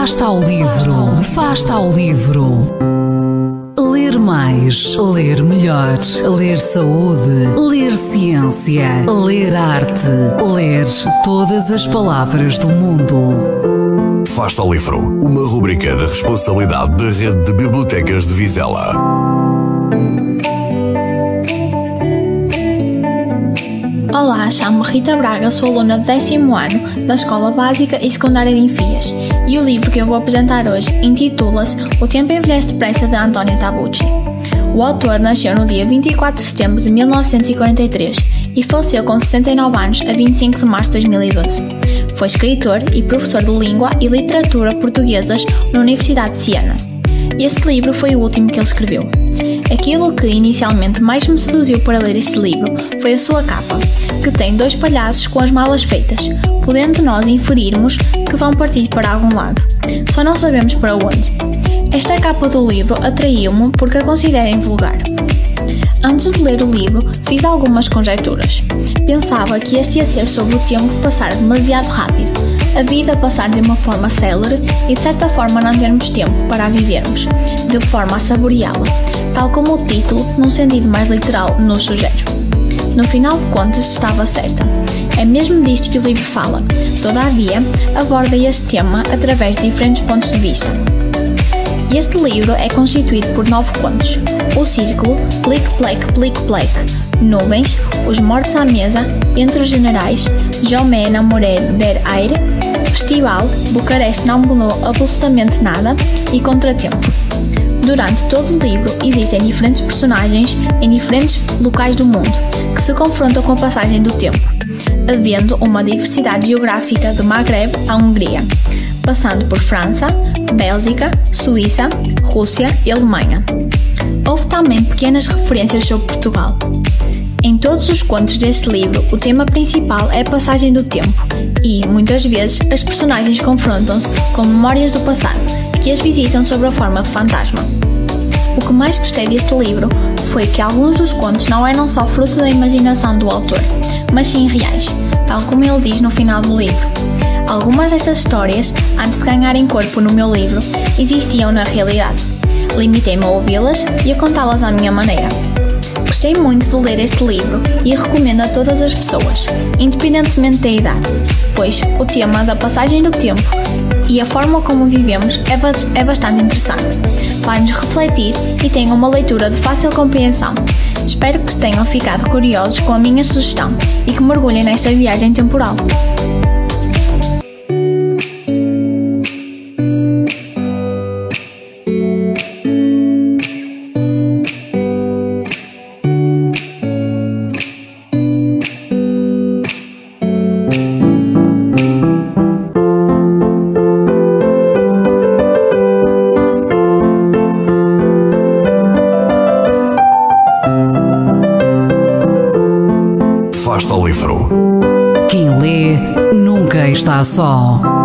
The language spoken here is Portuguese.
Fasta ao livro, fasta ao livro. Ler mais, ler melhor, ler saúde, ler ciência, ler arte, ler todas as palavras do mundo. Fasta ao livro, uma rubrica da responsabilidade da Rede de Bibliotecas de Vizela. Olá, chamo-me Rita Braga, sou aluna do décimo ano da Escola Básica e Secundária de Enfias e o livro que eu vou apresentar hoje intitula-se O Tempo Envelhece Depressa de António Tabucci. O autor nasceu no dia 24 de setembro de 1943 e faleceu com 69 anos a 25 de março de 2012. Foi escritor e professor de Língua e Literatura Portuguesas na Universidade de Siena. Este livro foi o último que ele escreveu. Aquilo que inicialmente mais me seduziu para ler este livro foi a sua capa, que tem dois palhaços com as malas feitas, podendo nós inferirmos que vão partir para algum lado. Só não sabemos para onde. Esta capa do livro atraiu-me porque a considero invulgar. Antes de ler o livro, fiz algumas conjecturas. Pensava que este ia ser sobre o tempo passar demasiado rápido, a vida passar de uma forma célere e de certa forma não termos tempo para a vivermos, de forma a saboreá-la, tal como o título, num sentido mais literal, nos sugere. No final de contas, estava certa. É mesmo disto que o livro fala, todavia, aborda este tema através de diferentes pontos de vista. Este livro é constituído por nove contos: O Círculo, Plic Plec Plic Plec, Nuvens, Os Mortos à Mesa, Entre os Generais, Jomé Namoré der Aire, Festival, Bucareste não mudou absolutamente nada e Contratempo. Durante todo o livro existem diferentes personagens em diferentes locais do mundo que se confrontam com a passagem do tempo, havendo uma diversidade geográfica do Maghreb à Hungria, passando por França, Bélgica, Suíça, Rússia e Alemanha. Houve também pequenas referências sobre Portugal. Em todos os contos deste livro, o tema principal é a passagem do tempo e, muitas vezes, as personagens confrontam-se com memórias do passado que as visitam sob a forma de fantasma. O que mais gostei deste livro foi que alguns dos contos não eram só fruto da imaginação do autor, mas sim reais, tal como ele diz no final do livro. Algumas dessas histórias, antes de ganharem corpo no meu livro, existiam na realidade. Limitei-me a ouvi-las e a contá-las à minha maneira. Gostei muito de ler este livro e recomendo a todas as pessoas, independentemente da idade, pois o tema da passagem do tempo e a forma como vivemos é, é bastante interessante. Faz-nos refletir e tem uma leitura de fácil compreensão. Espero que tenham ficado curiosos com a minha sugestão e que mergulhem nesta viagem temporal. Afasta o livro. Quem lê nunca está só.